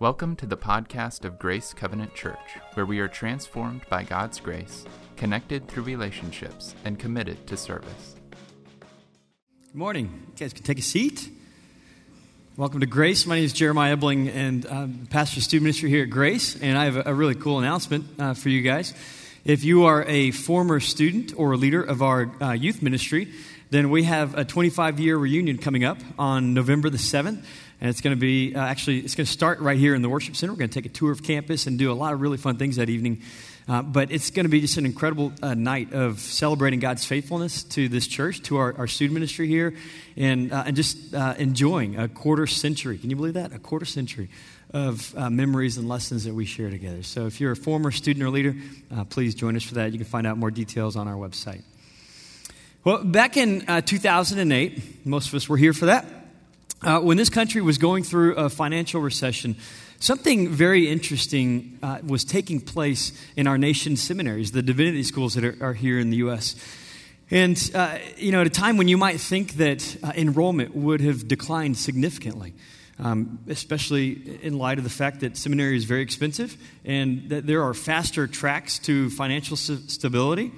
Welcome to the podcast of Grace Covenant Church, where we are transformed by God's grace, connected through relationships, and committed to service. Good morning. You guys can take a seat. Welcome to Grace. My name is Jeremiah Ebling, and I'm pastor of student ministry here at Grace. And I have a, a really cool announcement uh, for you guys. If you are a former student or a leader of our uh, youth ministry, then we have a 25 year reunion coming up on November the 7th. And it's going to be uh, actually, it's going to start right here in the worship center. We're going to take a tour of campus and do a lot of really fun things that evening. Uh, but it's going to be just an incredible uh, night of celebrating God's faithfulness to this church, to our, our student ministry here, and, uh, and just uh, enjoying a quarter century. Can you believe that? A quarter century of uh, memories and lessons that we share together. So if you're a former student or leader, please join us for that. You can find out more details on our website. Well, back in 2008, most of us were here for that. Uh, when this country was going through a financial recession, something very interesting uh, was taking place in our nation's seminaries, the divinity schools that are, are here in the U.S. And, uh, you know, at a time when you might think that uh, enrollment would have declined significantly, um, especially in light of the fact that seminary is very expensive and that there are faster tracks to financial stability.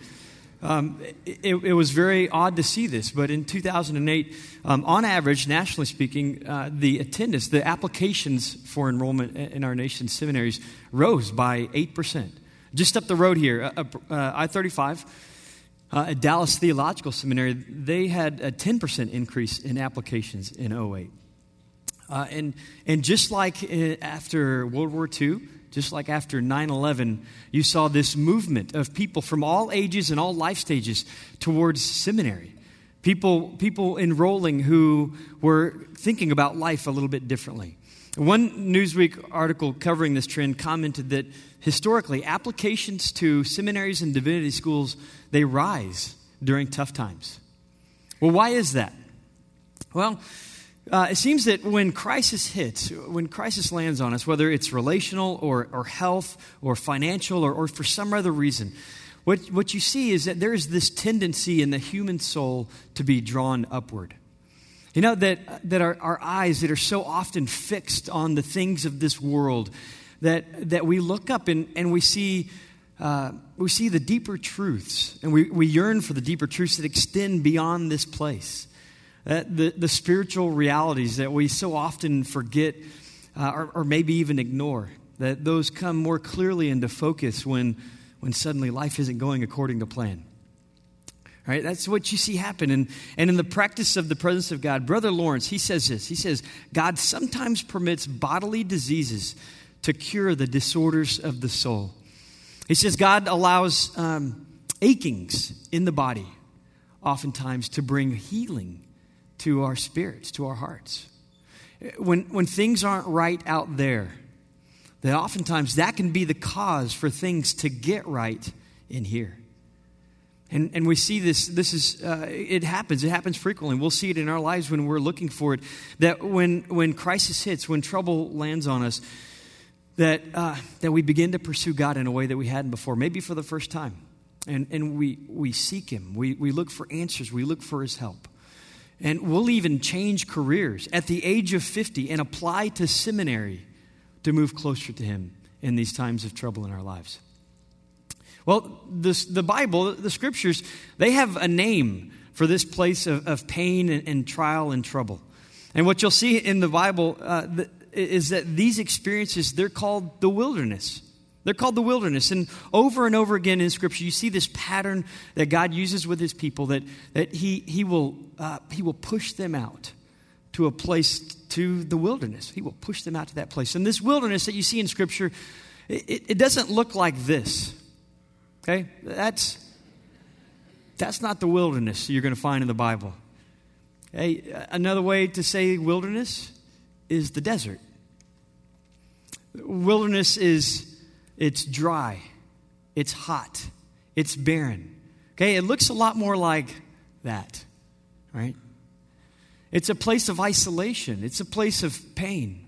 Um, it, it, was very odd to see this, but in 2008, um, on average, nationally speaking, uh, the attendance, the applications for enrollment in our nation's seminaries rose by 8%. Just up the road here, uh, uh, I 35, uh, at Dallas Theological Seminary, they had a 10% increase in applications in 08. Uh, and, and just like uh, after World War II, just like after 9 11, you saw this movement of people from all ages and all life stages towards seminary. People, people enrolling who were thinking about life a little bit differently. One Newsweek article covering this trend commented that historically, applications to seminaries and divinity schools, they rise during tough times. Well, why is that? Well, uh, it seems that when crisis hits, when crisis lands on us, whether it's relational or, or health or financial or, or for some other reason, what, what you see is that there is this tendency in the human soul to be drawn upward. You know, that, that our, our eyes that are so often fixed on the things of this world, that, that we look up and, and we see uh, we see the deeper truths, and we, we yearn for the deeper truths that extend beyond this place the, the spiritual realities that we so often forget uh, or, or maybe even ignore, that those come more clearly into focus when, when suddenly life isn't going according to plan. Right? That's what you see happen. And, and in the practice of the presence of God, Brother Lawrence, he says this. He says, God sometimes permits bodily diseases to cure the disorders of the soul. He says, God allows um, achings in the body oftentimes to bring healing to our spirits, to our hearts. When, when things aren't right out there, that oftentimes that can be the cause for things to get right in here. And, and we see this, this is, uh, it happens, it happens frequently. We'll see it in our lives when we're looking for it. That when, when crisis hits, when trouble lands on us, that, uh, that we begin to pursue God in a way that we hadn't before, maybe for the first time. And, and we, we seek Him, we, we look for answers, we look for His help. And we'll even change careers at the age of 50 and apply to seminary to move closer to Him in these times of trouble in our lives. Well, this, the Bible, the scriptures, they have a name for this place of, of pain and, and, trial and trouble. And what you'll see in the Bible uh, is that these experiences, they're called the wilderness. They're called the wilderness. And over and over again in Scripture, you see this pattern that God uses with His people that, that he, he, will, uh, he will push them out to a place, to the wilderness. He will push them out to that place. And this wilderness that you see in Scripture, it, it doesn't look like this. Okay? That's, that's not the wilderness you're going to find in the Bible. Hey, another way to say wilderness is the desert. Wilderness is it's dry, it's hot, it's barren. Okay, it looks a lot more like that, right? It's a place of isolation, it's a place of pain.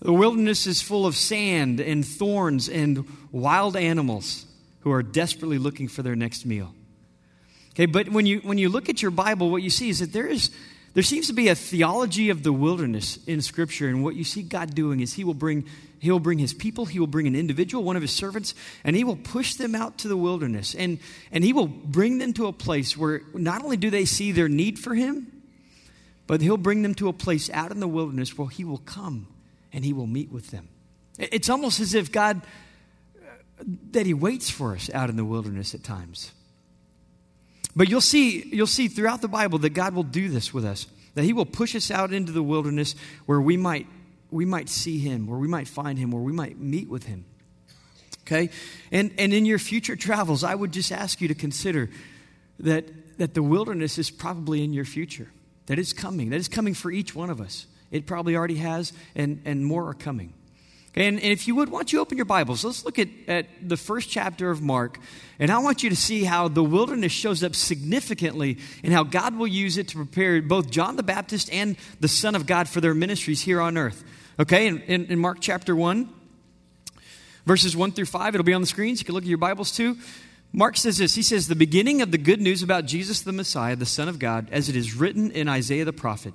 The wilderness is full of sand and thorns and wild animals who are desperately looking for their next meal. Okay, but when you when you look at your Bible, what you see is that there is there seems to be a theology of the wilderness in Scripture, and what you see God doing is He will bring He will bring His people, He will bring an individual, one of His servants, and He will push them out to the wilderness, and and He will bring them to a place where not only do they see their need for Him, but He'll bring them to a place out in the wilderness where He will come and He will meet with them. It's almost as if God uh, that He waits for us out in the wilderness at times. But you'll see, you'll see throughout the Bible that God will do this with us, that He will push us out into the wilderness where we might, we might see Him, where we might find Him, where we might meet with Him. Okay? And, and in your future travels, I would just ask you to consider that, that the wilderness is probably in your future, that it's coming, that it's coming for each one of us. It probably already has, and, and more are coming. And, and if you would, why don't you open your Bibles? Let's look at, at the first chapter of Mark. And I want you to see how the wilderness shows up significantly and how God will use it to prepare both John the Baptist and the Son of God for their ministries here on earth. Okay, in, in, in Mark chapter 1, verses 1 through 5, it'll be on the screens. You can look at your Bibles too. Mark says this He says, The beginning of the good news about Jesus the Messiah, the Son of God, as it is written in Isaiah the prophet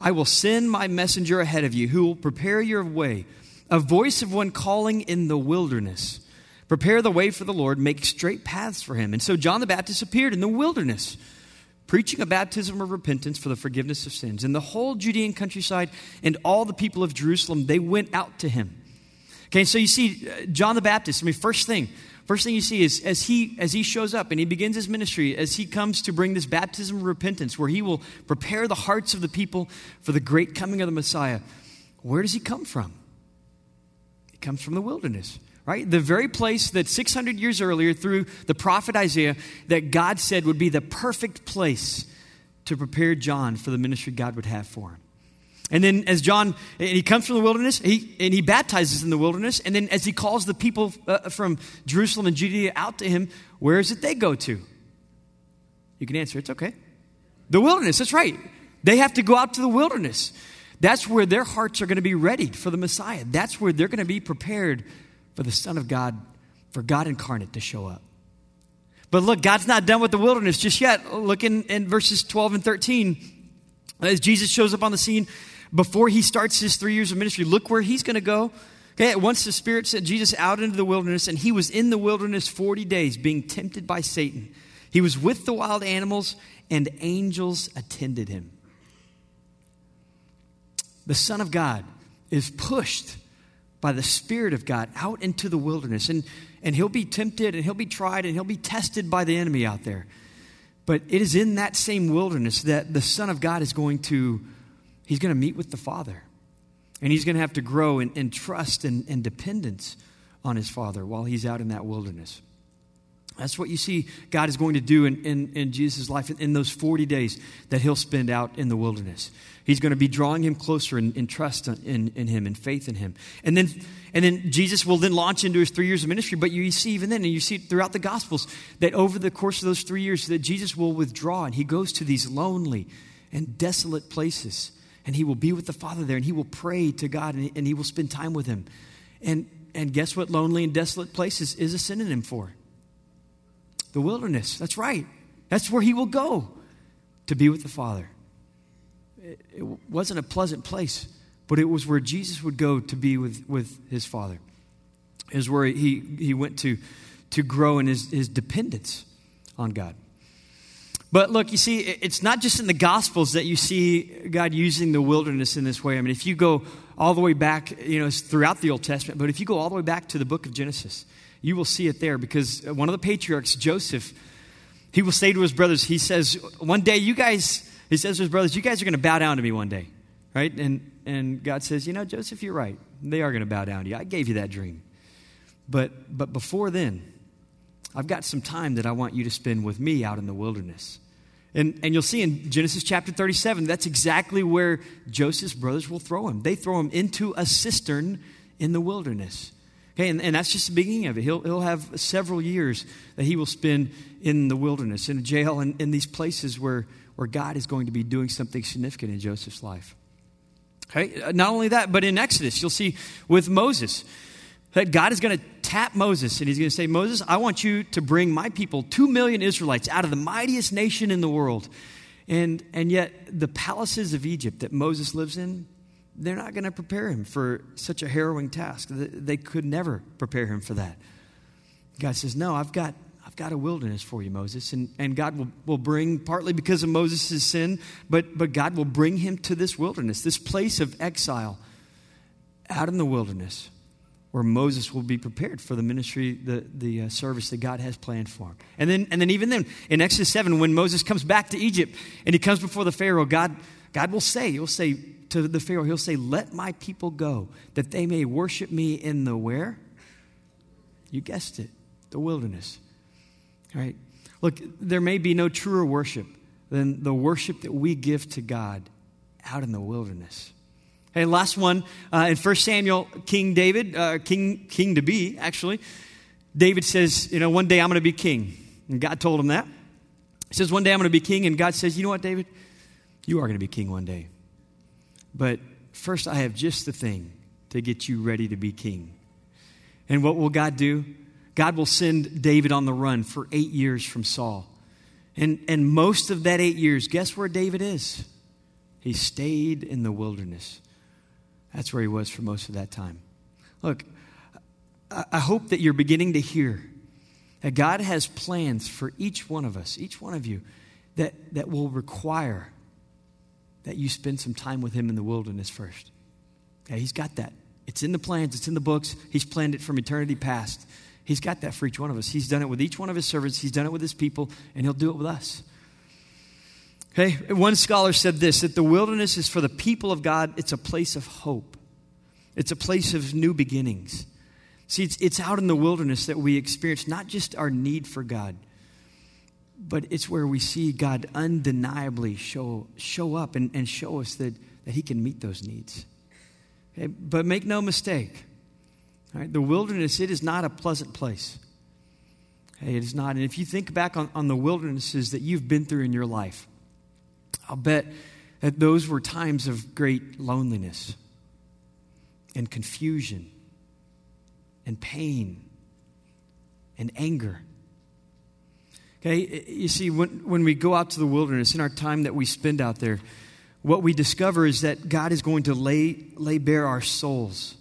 I will send my messenger ahead of you who will prepare your way a voice of one calling in the wilderness. Prepare the way for the Lord, make straight paths for him. And so John the Baptist appeared in the wilderness, preaching a baptism of repentance for the forgiveness of sins. And the whole Judean countryside and all the people of Jerusalem, they went out to him. Okay, so you see uh, John the Baptist. I mean, first thing, first thing you see is as he as he shows up and he begins his ministry, as he comes to bring this baptism of repentance, where he will prepare the hearts of the people for the great coming of the Messiah. Where does he come from? He comes from the wilderness, right? The very place that 600 years earlier, through the prophet Isaiah, that God said would be the perfect place to prepare John for the ministry God would have for him. And then as John, and he comes from the wilderness, he, and he baptizes in the wilderness. And then as he calls the people uh, from Jerusalem and Judea out to him, where is it they go to? You can answer, it's okay. The wilderness, that's right. They have to go out to the wilderness. That's where their hearts are going to be readied for the Messiah. That's where they're going to be prepared for the Son of God, for God incarnate to show up. But look, God's not done with the wilderness just yet. Look in, in verses 12 and 13. As Jesus shows up on the scene before he starts his three years of ministry, look where he's going to go. Okay, once the Spirit sent Jesus out into the wilderness, and he was in the wilderness 40 days being tempted by Satan. He was with the wild animals, and angels attended him the Son of God is pushed by the Spirit of God out into the wilderness. And, and he'll be tempted and he'll be tried and he'll be tested by the enemy out there. But it is in that same wilderness that the Son of God is going to, he's going to meet with the Father. And he's going to have to grow in, in trust and, and dependence on his Father while he's out in that wilderness. That's what you see God is going to do in, in, in Jesus' life in, in, those 40 days that he'll spend out in the wilderness. He's going to be drawing him closer in, in trust in, in him and faith in him. And then, and then Jesus will then launch into his three years of ministry. But you see even then, and you see throughout the Gospels, that over the course of those three years, that Jesus will withdraw and he goes to these lonely and desolate places. And he will be with the Father there and he will pray to God and, and he will spend time with him. And, and guess what lonely and desolate places is a synonym for? The wilderness. That's right. That's where he will go to be with the Father. It, wasn't a pleasant place, but it was where Jesus would go to be with, with his Father. It was where he, he went to, to grow in his, his dependence on God. But look, you see, it's not just in the Gospels that you see God using the wilderness in this way. I mean, if you go all the way back, you know, throughout the Old Testament, but if you go all the way back to the book of Genesis, you will see it there because one of the patriarchs, Joseph, he will say to his brothers, he says, one day you guys, he says to his brothers, you guys are going to bow down to me one day, right? And, and God says, you know, Joseph, you're right. They are going to bow down to you. I gave you that dream. But, but before then, I've got some time that I want you to spend with me out in the wilderness. And, and you'll see in Genesis chapter 37, that's exactly where Joseph's brothers will throw him. They throw him into a cistern in the wilderness. Okay, and, and that's just the beginning of it. He'll, he'll have several years that he will spend in the wilderness, in a jail, and in these places where, where God is going to be doing something significant in Joseph's life. Okay, uh, not only that, but in Exodus, you'll see with Moses that God is going to tap Moses and he's going to say, Moses, I want you to bring my people, two million Israelites, out of the mightiest nation in the world. And, and yet, the palaces of Egypt that Moses lives in, they're not going to prepare him for such a harrowing task. They could never prepare him for that. God says, No, I've got, I've got a wilderness for you, Moses. And, and God will, will bring, partly because of Moses' sin, but, but God will bring him to this wilderness, this place of exile out in the wilderness where Moses will be prepared for the ministry, the, the uh, service that God has planned for him. And then, and then, even then, in Exodus 7, when Moses comes back to Egypt and he comes before the Pharaoh, God, God will say, He'll say to the Pharaoh, He'll say, Let my people go, that they may worship me in the where? You guessed it, the wilderness. All right? Look, there may be no truer worship than the worship that we give to God out in the wilderness. Hey, last one uh, in 1 Samuel, King David, uh, King King to be actually, David says, you know, one day I'm going to be king, and God told him that. He says, one day I'm going to be king, and God says, you know what, David, you are going to be king one day, but first I have just the thing to get you ready to be king. And what will God do? God will send David on the run for eight years from Saul. And, and most of that eight years, guess where David is? He stayed in the wilderness. That's where he was for most of that time. Look, I hope that you're beginning to hear that God has plans for each one of us, each one of you, that, that will require that you spend some time with Him in the wilderness first. Okay, he's got that. It's in the plans, it's in the books. He's planned it from eternity past. He's got that for each one of us. He's done it with each one of His servants, He's done it with His people, and He'll do it with us. Okay, one scholar said this that the wilderness is for the people of God, it's a place of hope, it's a place of new beginnings. See, it's, it's out in the wilderness that we experience not just our need for God, but it's where we see God undeniably show, show up and, and show us that, that He can meet those needs. Okay? But make no mistake, right? the wilderness, it is not a pleasant place. Okay? It is not. And if you think back on, on the wildernesses that you've been through in your life, I'll bet that those were times of great loneliness and confusion and pain and anger. Okay, you see, when, when we go out to the wilderness, in our time that we spend out there, what we discover is that God is going to lay, lay bare our souls.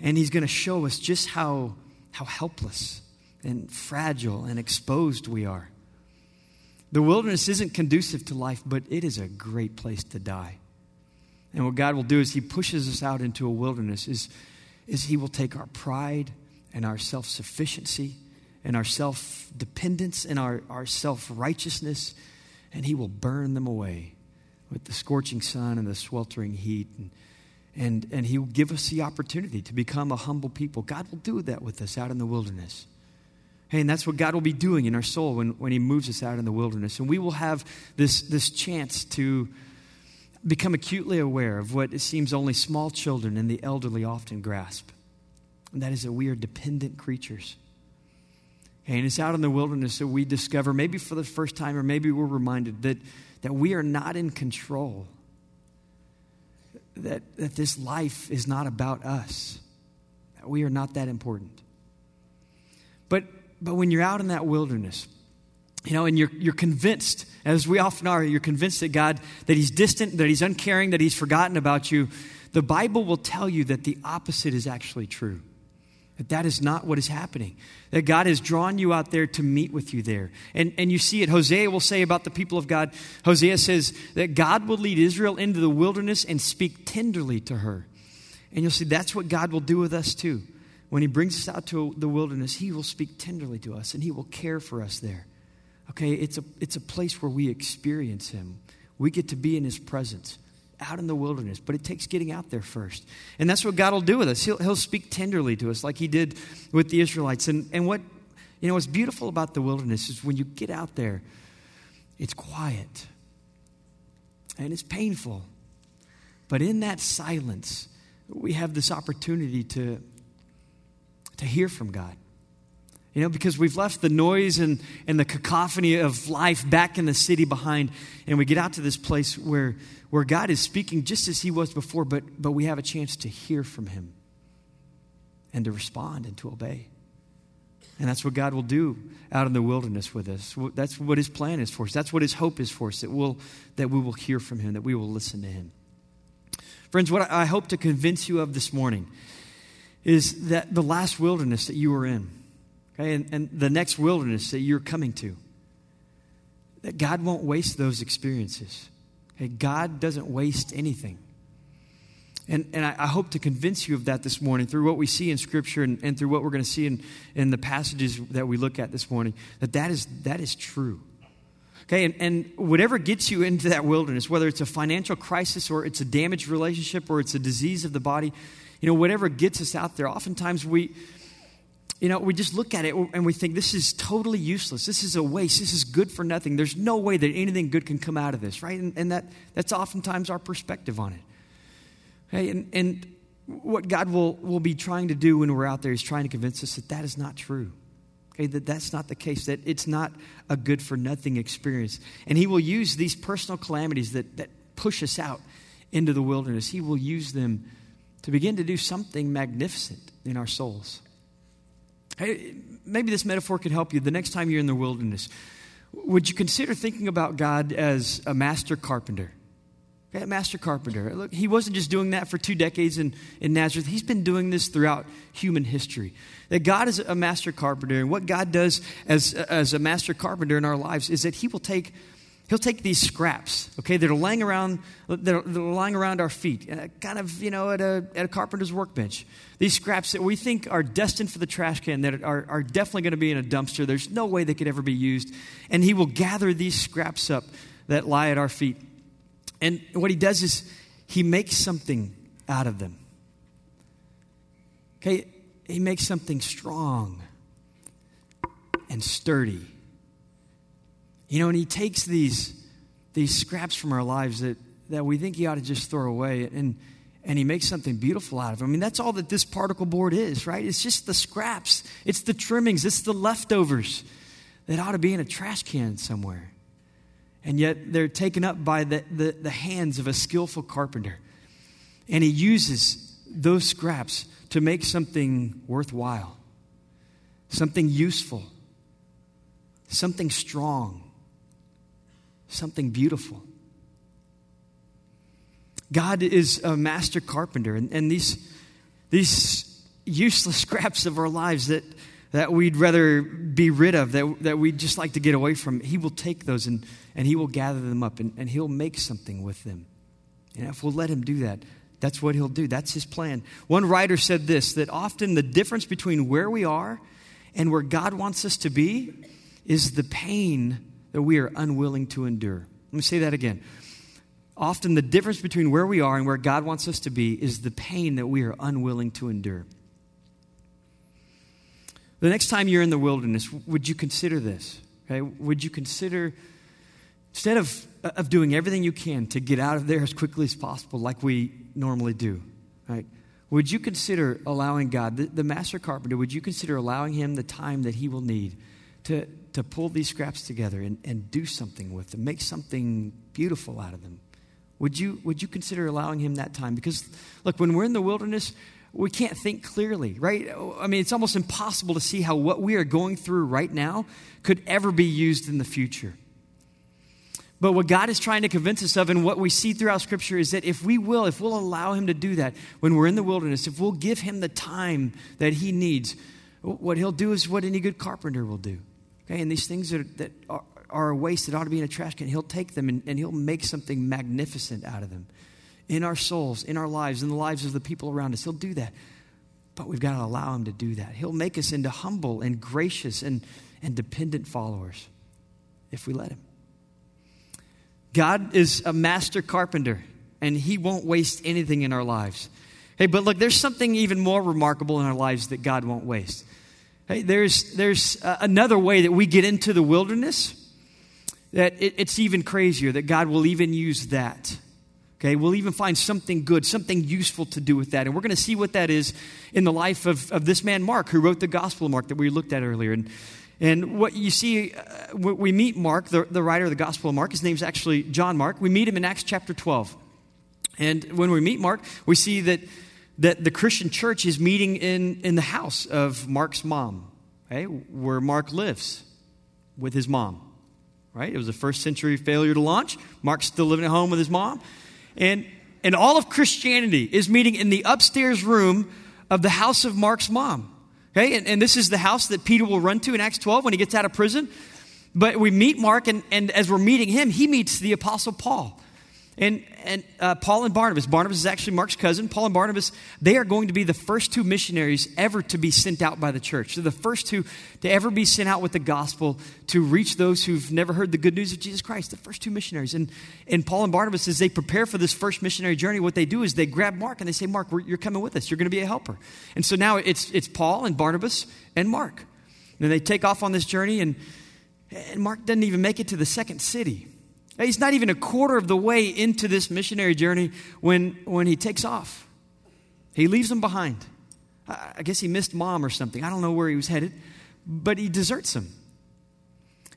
And He's going to show us just how, how helpless and fragile and exposed we are. The wilderness isn't conducive to life, but it is a great place to die. And what God will do is He pushes us out into a wilderness, is, is He will take our pride and our self sufficiency and our self dependence and our, our self righteousness, and He will burn them away with the scorching sun and the sweltering heat. And, and, and He will give us the opportunity to become a humble people. God will do that with us out in the wilderness. Hey, and that's what God will be doing in our soul when, when He moves us out in the wilderness. And we will have this, this chance to become acutely aware of what it seems only small children and the elderly often grasp. And that is that we are dependent creatures. And it's out in the wilderness that we discover, maybe for the first time, or maybe we're reminded that, that we are not in control. That, that this life is not about us. That we are not that important. But but when you're out in that wilderness, you know, and you're, you're convinced, as we often are, you're convinced that God, that He's distant, that He's uncaring, that He's forgotten about you, the Bible will tell you that the opposite is actually true. That that is not what is happening. That God has drawn you out there to meet with you there. And, and you see it. Hosea will say about the people of God, Hosea says that God will lead Israel into the wilderness and speak tenderly to her. And you'll see that's what God will do with us too when he brings us out to the wilderness, he will speak tenderly to us and he will care for us there. Okay, it's a, it's a place where we experience him. We get to be in his presence out in the wilderness, but it takes getting out there first. And that's what God will do with us. He'll, he'll speak tenderly to us like he did with the Israelites. And, and what, you know, what's beautiful about the wilderness is when you get out there, it's quiet and it's painful. But in that silence, we have this opportunity to to hear from God. You know, because we've left the noise and, and the cacophony of life back in the city behind, and we get out to this place where, where God is speaking just as He was before, but, but we have a chance to hear from Him and to respond and to obey. And that's what God will do out in the wilderness with us. That's what his plan is for us. That's what his hope is for us, that, we'll, that we will hear from him, that we will listen to him. Friends, what I hope to convince you of this morning is that the last wilderness that you were in, okay, and, and the next wilderness that you're coming to, that God won't waste those experiences. Okay, God doesn't waste anything. And, and I, I, hope to convince you of that this morning through what we see in Scripture and, and through what we're going to see in, in the passages that we look at this morning, that that is, that is true. Okay, and, and whatever gets you into that wilderness, whether it's a financial crisis or it's a damaged relationship or it's a disease of the body, you know, whatever gets us out there, oftentimes we, you know, we just look at it and we think this is totally useless. This is a waste. This is good for nothing. There's no way that anything good can come out of this, right? And, and that, that's oftentimes our perspective on it. Okay, and, and what God will, will be trying to do when we're out there is trying to convince us that that is not true. Okay, that that's not the case, that it's not a good for nothing experience. And He will use these personal calamities that, that push us out into the wilderness, He will use them to begin to do something magnificent in our souls. Hey, maybe this metaphor could help you the next time you're in the wilderness. Would you consider thinking about God as a master carpenter? A master carpenter. Look, he wasn't just doing that for two decades in, in Nazareth. He's been doing this throughout human history. That God is a master carpenter, and what God does as, as a master carpenter in our lives is that He will take He'll take these scraps, okay, that are lying around, that are, that are lying around our feet, uh, kind of, you know, at a, at a carpenter's workbench. These scraps that we think are destined for the trash can, that are, are definitely going to be in a dumpster. There's no way they could ever be used. And he will gather these scraps up that lie at our feet. And what he does is he makes something out of them. Okay, he makes something strong and sturdy you know, and he takes these, these scraps from our lives that, that we think he ought to just throw away and, and he makes something beautiful out of them. I mean, that's all that this particle board is, right? It's just the scraps, it's the trimmings, it's the leftovers that ought to be in a trash can somewhere. And yet they're taken up by the, the, the hands of a skillful carpenter. And he uses those scraps to make something worthwhile, something useful, something strong something beautiful. God is a master carpenter, and, and these, these useless scraps of our lives that, that we'd rather be rid of, that, that we'd just like to get away from, He will take those and, and He will gather them up and, and He'll make something with them. And if we'll let Him do that, that's what He'll do. That's His plan. One writer said this that often the difference between where we are and where God wants us to be is the pain that we are unwilling to endure. Let me say that again. Often, the difference between where we are and where God wants us to be is the pain that we are unwilling to endure. The next time you're in the wilderness, would you consider this? Okay? Would you consider, instead of, uh, of doing everything you can to get out of there as quickly as possible, like we normally do, right? Would you consider allowing God, the, the master carpenter, would you consider allowing him the time that he will need to, to pull these scraps together and, and do something with them, make something beautiful out of them. Would you, would you consider allowing him that time? Because, look, when we're in the wilderness, we can't think clearly, right? I mean, it's almost impossible to see how what we are going through right now could ever be used in the future. But what God is trying to convince us of, and what we see throughout Scripture, is that if we will, if we'll allow Him to do that when we're in the wilderness, if we'll give Him the time that He needs, what He'll do is what any good carpenter will do. And these things that are, that are, are a waste that ought to be in a trash can, He'll take them and, and He'll make something magnificent out of them in our souls, in our lives, in the lives of the people around us. He'll do that. But we've got to allow Him to do that. He'll make us into humble and gracious and, and dependent followers if we let Him. God is a master carpenter, and He won't waste anything in our lives. Hey, but look, there's something even more remarkable in our lives that God won't waste. Hey, there's, there's uh, another way that we get into the wilderness that it, it's even crazier, that God will even use that. Okay, we'll even find something good, something useful to do with that. And we're going to see what that is in the life of, of this man, Mark, who wrote the Gospel of Mark that we looked at earlier. And, and what you see, uh, we meet Mark, the, the writer of the Gospel of Mark. His name's actually John Mark. We meet him in Acts chapter 12. And when we meet Mark, we see that that the Christian church is meeting in, in the house of Mark's mom. where Mark lives with his mom. Right? It was a first century failure to launch. Mark's still living at home with his mom. And, and all of Christianity is meeting in the upstairs room of the house of Mark's mom. Okay? And, and this is the house that Peter will run to in Acts 12 when he gets out of prison. But we meet Mark, and, and as we're meeting him, he meets the Apostle Paul. And, and uh, Paul and Barnabas, Barnabas is actually Mark's cousin. Paul and Barnabas, they are going to be the first two missionaries ever to be sent out by the church. They're the first two to ever be sent out with the gospel to reach those who've never heard the good news of Jesus Christ. The first two missionaries. And, and Paul and Barnabas, as they prepare for this first missionary journey, what they do is they grab Mark and they say, Mark, you're coming with us. You're going to be a helper. And so now it's, it's Paul and Barnabas and Mark. And they take off on this journey, and, and Mark doesn't even make it to the second city. He's not even a quarter of the way into this missionary journey when, when he takes off. He leaves them behind. I guess he missed mom or something. I don't know where he was headed, but he deserts them.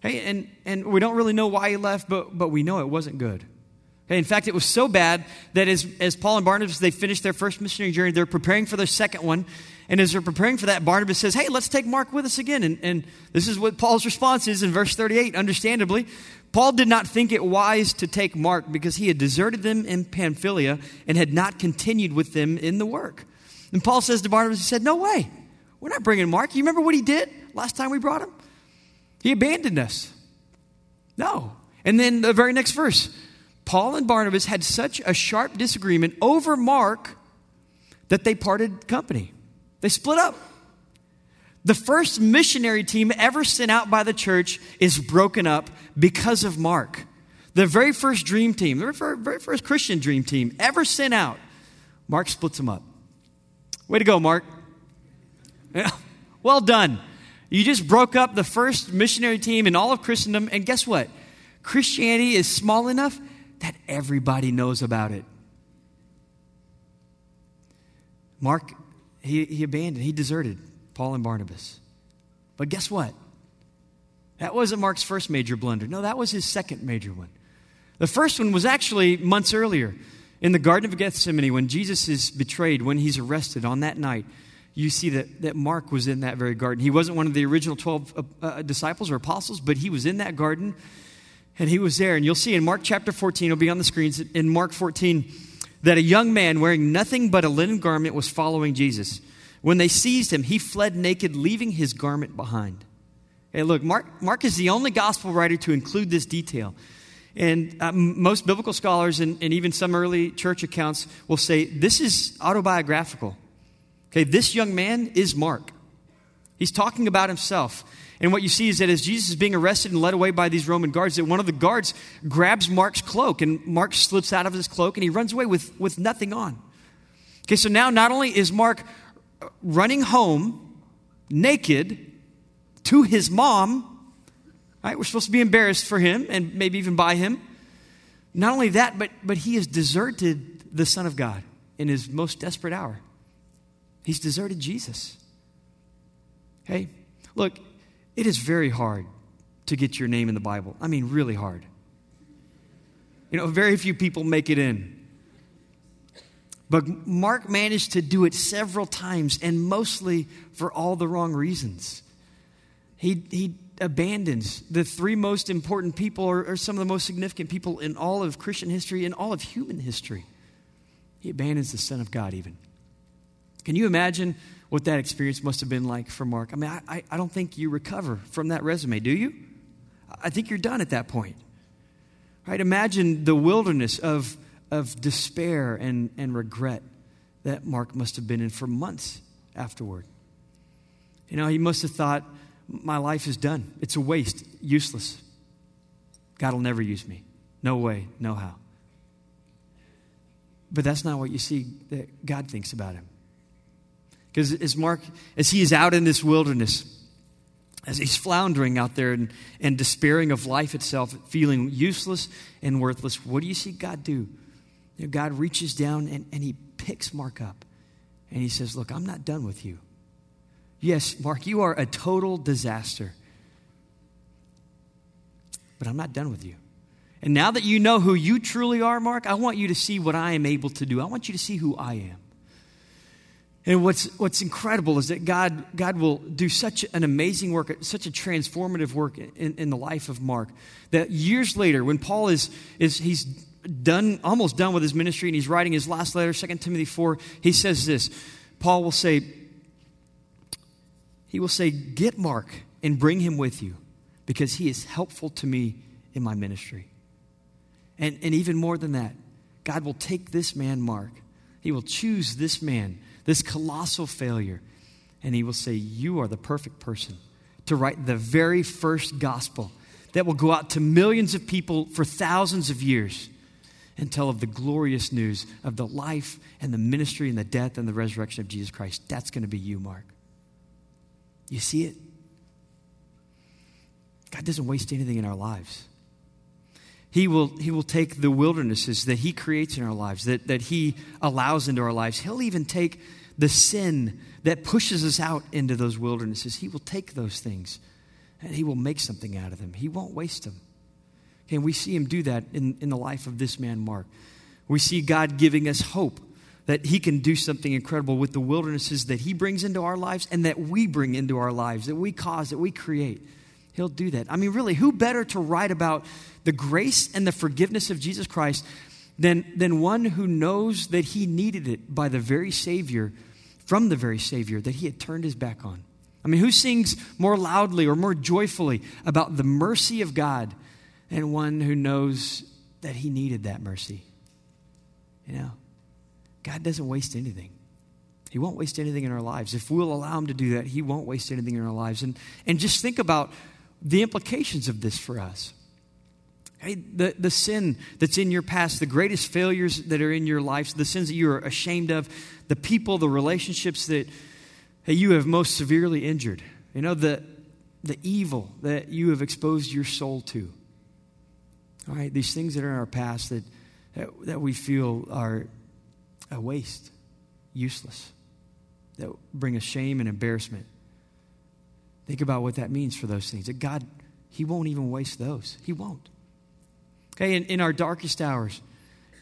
Hey, and, and we don't really know why he left, but, but we know it wasn't good. Okay, in fact, it was so bad that as, as Paul and Barnabas, they finished their first missionary journey, they're preparing for their second one. And as they're preparing for that, Barnabas says, Hey, let's take Mark with us again. And, and this is what Paul's response is in verse 38, understandably. Paul did not think it wise to take Mark because he had deserted them in Pamphylia and had not continued with them in the work. And Paul says to Barnabas, he said, No way. We're not bringing Mark. You remember what he did last time we brought him? He abandoned us. No. And then the very next verse Paul and Barnabas had such a sharp disagreement over Mark that they parted company. They split up. The first missionary team ever sent out by the church is broken up because of Mark. The very first dream team, the very first Christian dream team ever sent out, Mark splits them up. Way to go, Mark. Well done. You just broke up the first missionary team in all of Christendom, and guess what? Christianity is small enough that everybody knows about it. Mark, he, he abandoned, he deserted. Paul and Barnabas. But guess what? That wasn't Mark's first major blunder. No, that was his second major one. The first one was actually months earlier in the Garden of Gethsemane when Jesus is betrayed, when he's arrested on that night. You see that, that Mark was in that very garden. He wasn't one of the original 12 uh, uh, disciples or apostles, but he was in that garden and he was there. And you'll see in Mark chapter 14, it'll be on the screens, in Mark 14, that a young man wearing nothing but a linen garment was following Jesus. When they seized him, he fled naked, leaving his garment behind. Hey, look, Mark, Mark is the only gospel writer to include this detail. And uh, most biblical scholars and, and even some early church accounts will say this is autobiographical. Okay, this young man is Mark. He's talking about himself. And what you see is that as Jesus is being arrested and led away by these Roman guards, that one of the guards grabs Mark's cloak, and Mark slips out of his cloak and he runs away with, with nothing on. Okay, so now not only is Mark running home naked to his mom. Right? We're supposed to be embarrassed for him and maybe even by him. Not only that, but, but he has deserted the Son of God in his most desperate hour. He's deserted Jesus. Hey, look, it is very hard to get your name in the Bible. I mean, really hard. You know, very few people make it in. But Mark managed to do it several times and mostly for all the wrong reasons. He, he abandons the three most important people, or, or some of the most significant people in all of Christian history, in all of human history. He abandons the Son of God, even. Can you imagine what that experience must have been like for Mark? I mean, I, I don't think you recover from that resume, do you? I think you're done at that point. Right? Imagine the wilderness of of despair and, and regret that Mark must have been in for months afterward. You know, he must have thought, my life is done. It's a waste, useless. God will never use me. No way, no how. But that's not what you see that God thinks about him. Because as Mark, as he is out in this wilderness, as he's floundering out there and, and despairing of life itself, feeling useless and worthless, what do you see God do? You know, God reaches down and, and he picks Mark up and he says, Look, I'm not done with you. Yes, Mark, you are a total disaster. But I'm not done with you. And now that you know who you truly are, Mark, I want you to see what I am able to do. I want you to see who I am. And what's, what's incredible is that God, God will do such an amazing work, such a transformative work in, in the life of Mark, that years later, when Paul is, is he's done, almost done with his ministry and he's writing his last letter, 2 Timothy 4, he says this. Paul will say, he will say, Get Mark and bring him with you because he is helpful to me in my ministry. And, and even more than that, God will take this man, Mark, he will choose this man this colossal failure. And he will say, You are the perfect person to write the very first gospel that will go out to millions of people for thousands of years and tell of the glorious news of the life and the ministry and the death and the resurrection of Jesus Christ. That's going to be you, Mark. You see it? God doesn't waste anything in our lives. He will, he will take the wildernesses that He creates in our lives, that, that He allows into our lives. He'll even take the sin that pushes us out into those wildernesses. He will take those things and He will make something out of them. He won't waste them. Okay, we see Him do that in, in the life of this man, Mark. We see God giving us hope that He can do something incredible with the wildernesses that He brings into our lives and that we bring into our lives, that we cause, that we create. He'll do that. I mean, really, who better to write about the grace and the forgiveness of Jesus Christ than, than one who knows that he needed it by the very Savior, from the very Savior that he had turned his back on? I mean, who sings more loudly or more joyfully about the mercy of God than one who knows that he needed that mercy? You know, God doesn't waste anything. He won't waste anything in our lives. If we'll allow Him to do that, He won't waste anything in our lives. And, and just think about the implications of this for us. Hey, the, the sin that's in your past, the greatest failures that are in your life, the sins that you are ashamed of, the people, the relationships that hey, you have most severely injured, you know, the, the evil that you have exposed your soul to. All right, these things that are in our past that, that, that we feel are a waste, useless, that bring us shame and embarrassment. Think about what that means for those things. That God, He won't even waste those. He won't. Okay, in, in our darkest hours,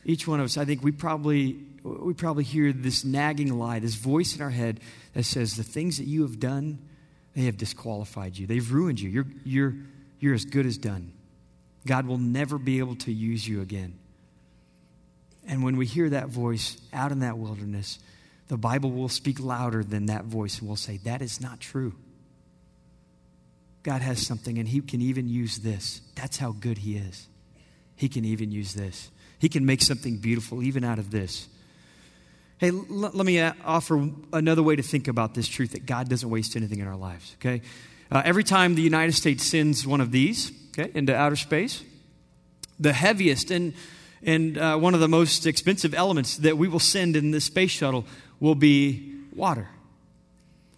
each one of us, I think we probably we probably hear this nagging lie, this voice in our head that says the things that you have done, they have disqualified you. They've ruined you. You're, you're, you're as good as done. God will never be able to use you again. And when we hear that voice out in that wilderness, the Bible will speak louder than that voice and will say, That is not true. God has something, and He can even use this. That's how good He is. He can even use this. He can make something beautiful even out of this. Hey, l- let me uh, offer another way to think about this truth that God doesn't waste anything in our lives, okay? Uh, every time the United States sends one of these, okay, into outer space, the heaviest and, and uh, one of the most expensive elements that we will send in this space shuttle will be water.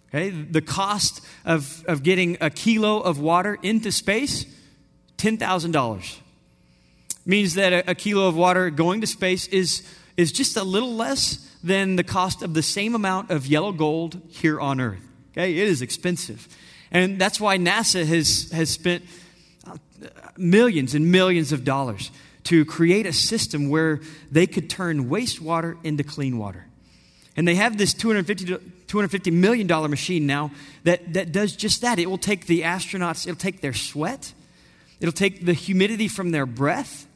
Okay? The cost of, of getting a kilo of water into space, $10,000. Means that a, a kilo of water going to space is, is just a little less than the cost of the same amount of yellow gold here on Earth. Okay? It is expensive. And that's why NASA has, has spent uh, millions and millions of dollars to create a system where they could turn wastewater into clean water. And they have this 250 $250 million machine now that, that does just that. It will take the astronauts, it'll take their sweat, it'll take the humidity from their breath,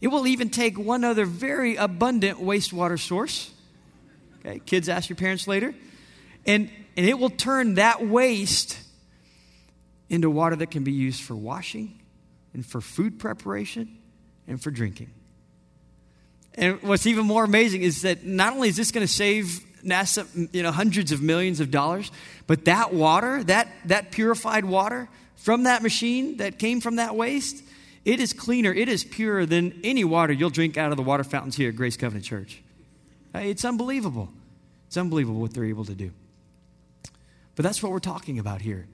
it will even take one other very abundant wastewater source. Okay, kids ask your parents later. And, and it will turn that waste into water that can be used for washing and for food preparation and for drinking. And what's even more amazing is that not only is this going to save NASA, you know, hundreds of millions of dollars. But that water, that, that purified water from that machine that came from that waste, it is cleaner, it is purer than any water you'll drink out of the water fountains here at Grace Covenant Church. It's unbelievable. It's unbelievable what they're able to do. But that's what we're talking about here.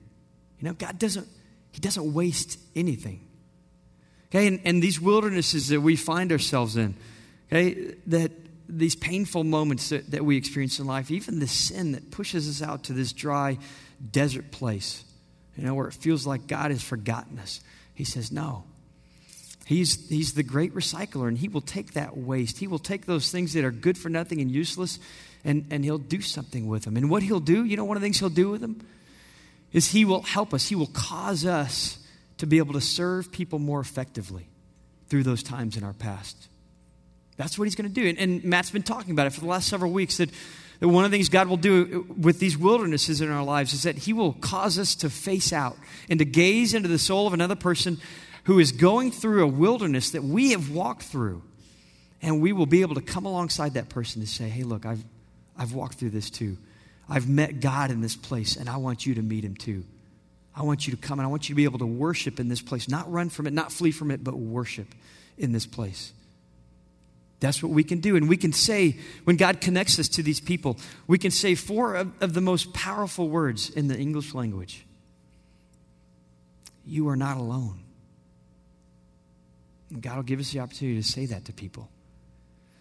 You know, God doesn't, He doesn't waste anything. Okay, and, and these wildernesses that we find ourselves in, okay, that these painful moments that, that we experience in life, even the sin that pushes us out to this dry desert place, you know, where it feels like God has forgotten us. He says, No. He's, he's the great recycler, and He will take that waste. He will take those things that are good for nothing and useless, and, and He'll do something with them. And what He'll do, you know, one of the things He'll do with them is He will help us, He will cause us to be able to serve people more effectively through those times in our past. That's what He's going to do. And, and Matt's been talking about it for the last several weeks that that one of the things God will do with these wildernesses in our lives is that He will cause us to face out and to gaze into the soul of another person who is going through a wilderness that we have walked through. And we will be able to come alongside that person to say, hey, look, I've, I've walked through this too. I've met God in this place, and I want you to meet Him too. I want you to come and I want you to be able to worship in this place, not run from it, not flee from it, but worship in this place. That's what we can do. And we can say, when God connects us to these people, we can say four of, of the most powerful words in the English language You are not alone. And God will give us the opportunity to say that to people.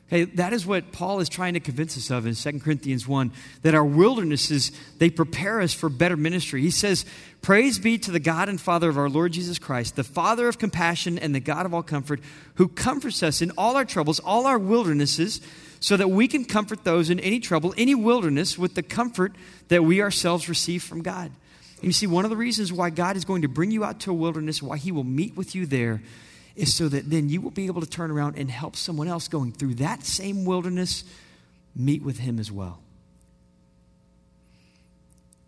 Okay, that is what Paul is trying to convince us of in 2 Corinthians 1 that our wildernesses, they prepare us for better ministry. He says, Praise be to the God and Father of our Lord Jesus Christ, the Father of compassion and the God of all comfort, who comforts us in all our troubles, all our wildernesses, so that we can comfort those in any trouble, any wilderness, with the comfort that we ourselves receive from God. And you see, one of the reasons why God is going to bring you out to a wilderness, why He will meet with you there, is so that then you will be able to turn around and help someone else going through that same wilderness meet with him as well.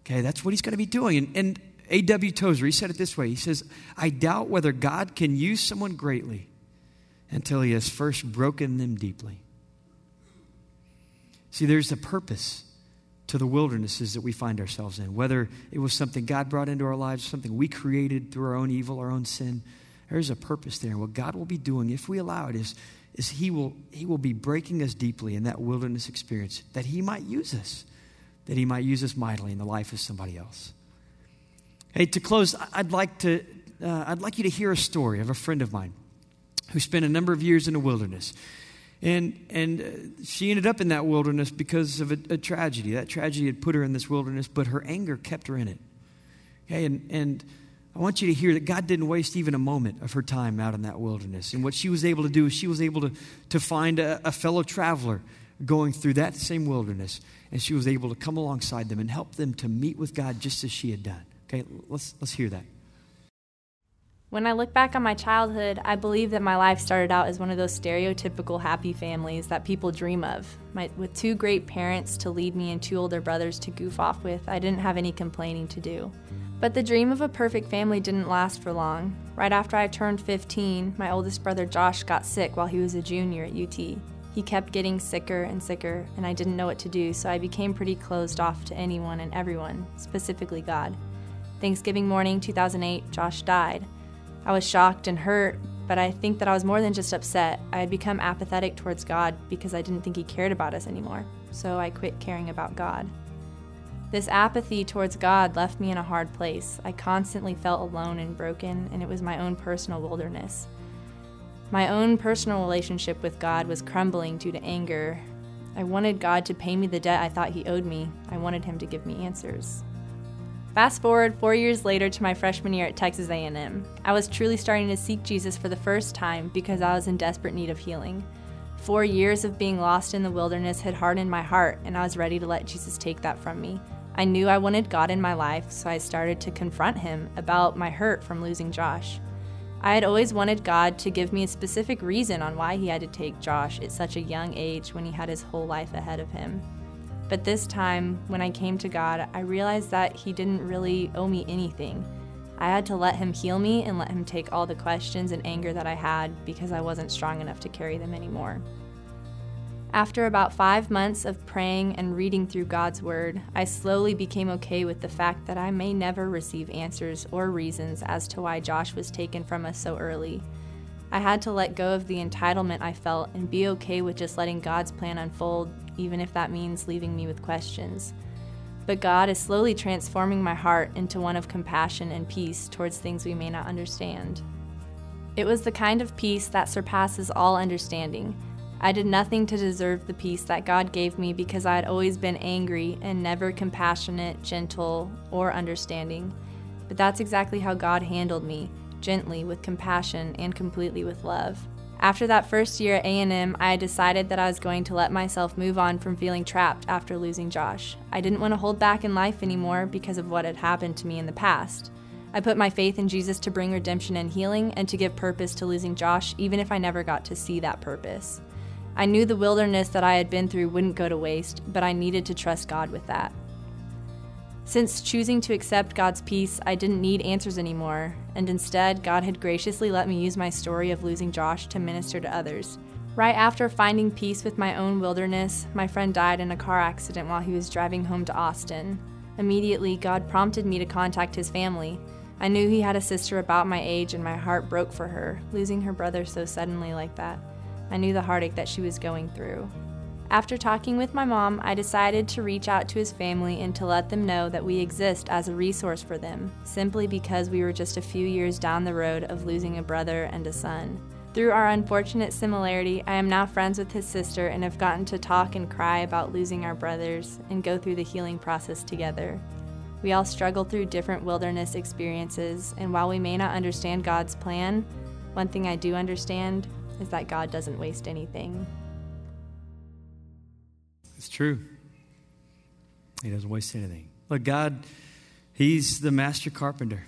Okay, that's what he's going to be doing. And, and A.W. Tozer, he said it this way He says, I doubt whether God can use someone greatly until he has first broken them deeply. See, there's a purpose to the wildernesses that we find ourselves in, whether it was something God brought into our lives, something we created through our own evil, our own sin there's a purpose there. What God will be doing, if we allow it, is, is he, will, he will be breaking us deeply in that wilderness experience that He might use us, that He might use us mightily in the life of somebody else. Hey, to close, I'd like, to, uh, I'd like you to hear a story of a friend of mine who spent a number of years in the wilderness. And, and uh, she ended up in that wilderness because of a, a, tragedy. That tragedy had put her in this wilderness, but her anger kept her in it. Okay, and, and I want you to hear that God didn't waste even a moment of her time out in that wilderness. And what she was able to do is she was able to, to find a, a fellow traveler going through that same wilderness. And she was able to come alongside them and help them to meet with God just as she had done. Okay, let's, let's hear that. When I look back on my childhood, I believe that my life started out as one of those stereotypical happy families that people dream of. My, with two great parents to lead me and two older brothers to goof off with, I didn't have any complaining to do. But the dream of a perfect family didn't last for long. Right after I turned 15, my oldest brother Josh got sick while he was a junior at UT. He kept getting sicker and sicker, and I didn't know what to do, so I became pretty closed off to anyone and everyone, specifically God. Thanksgiving morning 2008, Josh died. I was shocked and hurt, but I think that I was more than just upset. I had become apathetic towards God because I didn't think He cared about us anymore, so I quit caring about God. This apathy towards God left me in a hard place. I constantly felt alone and broken, and it was my own personal wilderness. My own personal relationship with God was crumbling due to anger. I wanted God to pay me the debt I thought He owed me. I wanted Him to give me answers. Fast forward 4 years later to my freshman year at Texas A&M. I was truly starting to seek Jesus for the first time because I was in desperate need of healing. 4 years of being lost in the wilderness had hardened my heart, and I was ready to let Jesus take that from me. I knew I wanted God in my life, so I started to confront Him about my hurt from losing Josh. I had always wanted God to give me a specific reason on why He had to take Josh at such a young age when he had his whole life ahead of him. But this time, when I came to God, I realized that He didn't really owe me anything. I had to let Him heal me and let Him take all the questions and anger that I had because I wasn't strong enough to carry them anymore. After about five months of praying and reading through God's Word, I slowly became okay with the fact that I may never receive answers or reasons as to why Josh was taken from us so early. I had to let go of the entitlement I felt and be okay with just letting God's plan unfold, even if that means leaving me with questions. But God is slowly transforming my heart into one of compassion and peace towards things we may not understand. It was the kind of peace that surpasses all understanding I did nothing to deserve the peace that God gave me because I had always been angry and never compassionate, gentle, or understanding. But that's exactly how God handled me gently, with compassion, and completely with love. After that first year at A&M, I decided that I was going to let myself move on from feeling trapped after losing Josh. I didn't want to hold back in life anymore because of what had happened to me in the past. I put my faith in Jesus to bring redemption and healing and to give purpose to losing Josh, even if I never got to see that purpose. I knew the wilderness that I had been through wouldn't go to waste, but I needed to trust God with that. Since choosing to accept God's peace, I didn't need answers anymore, and instead, God had graciously let me use my story of losing Josh to minister to others. Right after finding peace with my own wilderness, my friend died in a car accident while he was driving home to Austin. Immediately, God prompted me to contact his family. I knew he had a sister about my age, and my heart broke for her, losing her brother so suddenly like that. I knew the heartache that she was going through. After talking with my mom, I decided to reach out to his family and to let them know that we exist as a resource for them, simply because we were just a few years down the road of losing a brother and a son. Through our unfortunate similarity, I am now friends with his sister and have gotten to talk and cry about losing our brothers and go through the healing process together. We all struggle through different wilderness experiences, and while we may not understand God's plan, one thing I do understand is that God doesn't waste anything. It's true. He doesn't waste anything. Look, God, He's the master carpenter,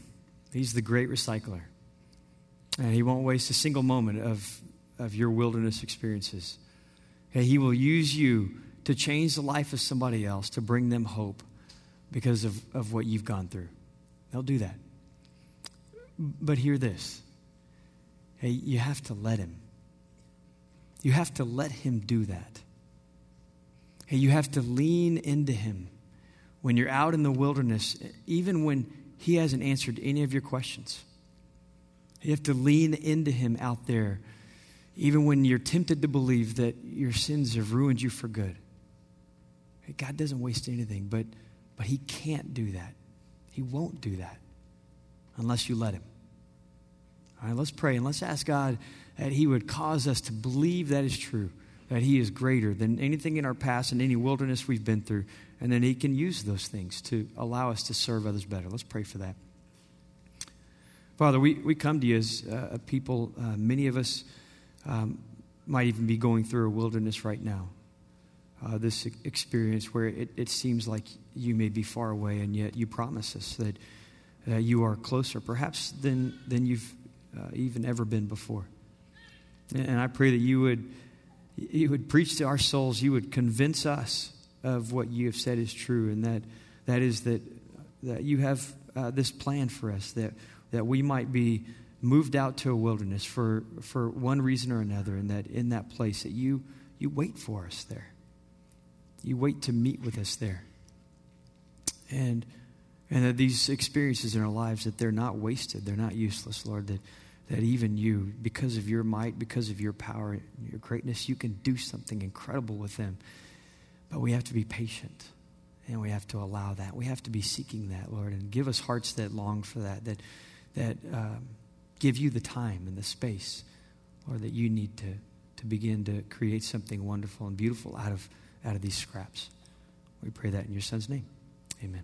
He's the great recycler. And He won't waste a single moment of, of your wilderness experiences. Okay, he will use you to change the life of somebody else, to bring them hope because of, of what you've gone through. They'll do that. But hear this hey, you have to let Him. You have to let Him do that. You have to lean into Him when you're out in the wilderness, even when He hasn't answered any of your questions. You have to lean into Him out there, even when you're tempted to believe that your sins have ruined you for good. God doesn't waste anything, but, but He can't do that. He won't do that unless you let Him. All right, let's pray and let's ask God that He would cause us to believe that is true that He is greater than anything in our past and any wilderness we've been through, and then He can use those things to allow us to serve others better. Let's pray for that. Father, we, we come to you as uh, people, uh, many of us um, might even be going through a wilderness right now. Uh, this experience where it, it seems like you may be far away, and yet you promise us that you are closer, perhaps, than, than you've uh, even ever been before. And I pray that you would you would preach to our souls, you would convince us of what you have said is true, and that, that is that, that you have uh, this plan for us, that, that we might be moved out to a wilderness for, for one reason or another, and that in that place that you, you wait for us there. You wait to meet with us there. And, and that these experiences in our lives, that they're not wasted, they're not useless, Lord, that that even you, because of your might, because of your power, your greatness, you can do something incredible with them. But we have to be patient and we have to allow that. We have to be seeking that, Lord, and give us hearts that long for that, that, that um, give you the time and the space, Lord, that you need to, to begin to create something wonderful and beautiful out of, out of these scraps. We pray that in your son's name. Amen.